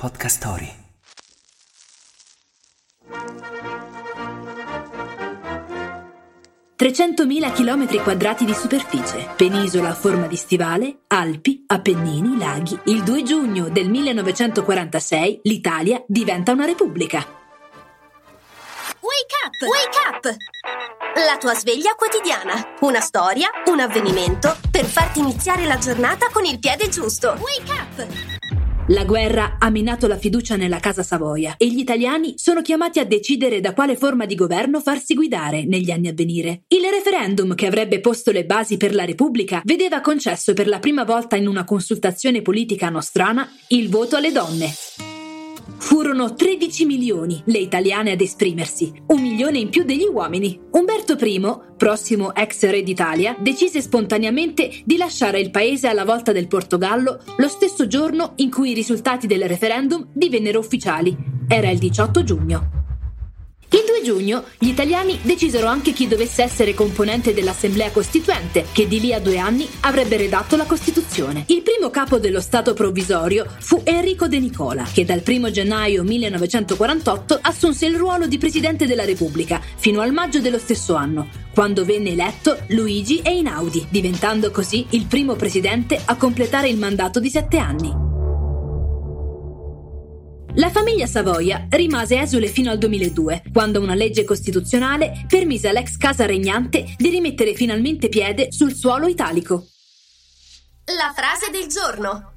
Podcast Story. ...300.000 km quadrati di superficie, penisola a forma di stivale, Alpi, Appennini, laghi. Il 2 giugno del 1946 l'Italia diventa una repubblica. Wake up! Wake up! La tua sveglia quotidiana. Una storia, un avvenimento per farti iniziare la giornata con il piede giusto. Wake up! La guerra ha minato la fiducia nella Casa Savoia e gli italiani sono chiamati a decidere da quale forma di governo farsi guidare negli anni a venire. Il referendum che avrebbe posto le basi per la Repubblica vedeva concesso per la prima volta in una consultazione politica nostrana il voto alle donne. Furono 13 milioni le italiane ad esprimersi, un milione in più degli uomini. Umberto I, prossimo ex re d'Italia, decise spontaneamente di lasciare il paese alla volta del Portogallo lo stesso giorno in cui i risultati del referendum divennero ufficiali. Era il 18 giugno. Il 2 giugno gli italiani decisero anche chi dovesse essere componente dell'Assemblea Costituente, che di lì a due anni avrebbe redatto la Costituzione. Il primo capo dello Stato provvisorio fu Enrico De Nicola, che dal 1 gennaio 1948 assunse il ruolo di Presidente della Repubblica fino al maggio dello stesso anno, quando venne eletto Luigi Einaudi, diventando così il primo presidente a completare il mandato di sette anni. La famiglia Savoia rimase esule fino al 2002, quando una legge costituzionale permise all'ex casa regnante di rimettere finalmente piede sul suolo italico. La frase del giorno.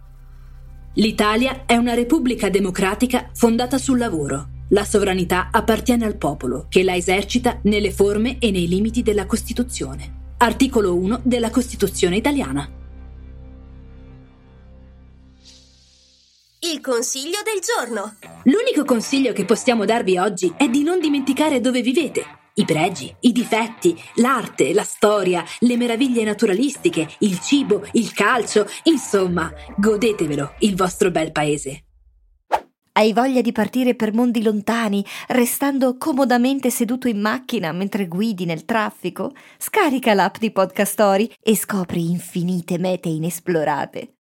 L'Italia è una repubblica democratica fondata sul lavoro. La sovranità appartiene al popolo, che la esercita nelle forme e nei limiti della Costituzione. Articolo 1 della Costituzione italiana. Consiglio del giorno. L'unico consiglio che possiamo darvi oggi è di non dimenticare dove vivete. I pregi, i difetti, l'arte, la storia, le meraviglie naturalistiche, il cibo, il calcio, insomma, godetevelo, il vostro bel paese. Hai voglia di partire per mondi lontani, restando comodamente seduto in macchina mentre guidi nel traffico? Scarica l'app di Podcast Story e scopri infinite mete inesplorate.